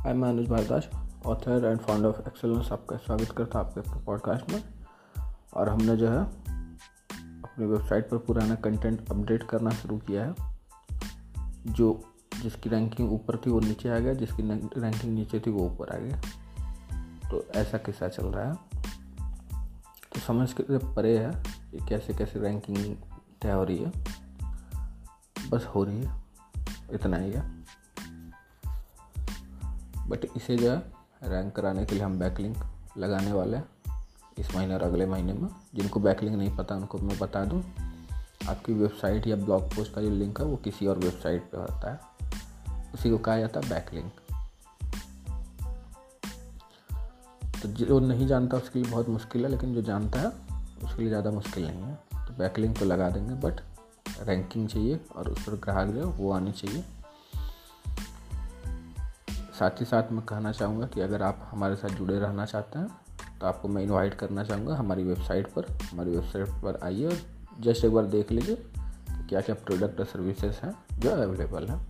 हाय मैं Anuj Bhardwaj author and founder of excellence आपका स्वागत करता हूँ आपके पॉडकास्ट में। और हमने जो है, अपनी वेबसाइट पर पुराना कंटेंट अपडेट करना शुरू किया है, जो जिसकी रैंकिंग ऊपर थी वो नीचे आ गया, जिसकी रैंकिंग नीचे थी वो ऊपर आ गया। तो ऐसा किस्सा चल रहा है। तो समझ के परे है कि कैसे कैसे रैंकिंग तय हो रही है। बस हो रही है, इतना ही है। बट इसे जो है रैंक कराने के लिए हम बैकलिंक लगाने वाले हैं इस महीने और अगले महीने में। जिनको बैकलिंक नहीं पता, उनको मैं बता दूँ, आपकी वेबसाइट या ब्लॉग पोस्ट का जो लिंक है, वो किसी और वेबसाइट पे होता है। उसी को कहा जाता है बैकलिंक तो जो नहीं जानता, उसके लिए बहुत मुश्किल है, लेकिन जो जानता है, उसके लिए ज़्यादा मुश्किल नहीं है। तो बैकलिंक तो लगा देंगे बट रैंकिंग चाहिए और उस पर ग्राहक जो वो आनी चाहिए। साथ ही साथ मैं कहना चाहूँगा कि अगर आप हमारे साथ जुड़े रहना चाहते हैं तो आपको मैं इनवाइट करना चाहूँगा हमारी वेबसाइट पर। हमारी वेबसाइट पर आइए और जस्ट एक बार देख लीजिए क्या क्या प्रोडक्ट और सर्विसेज़ हैं जो अवेलेबल हैं।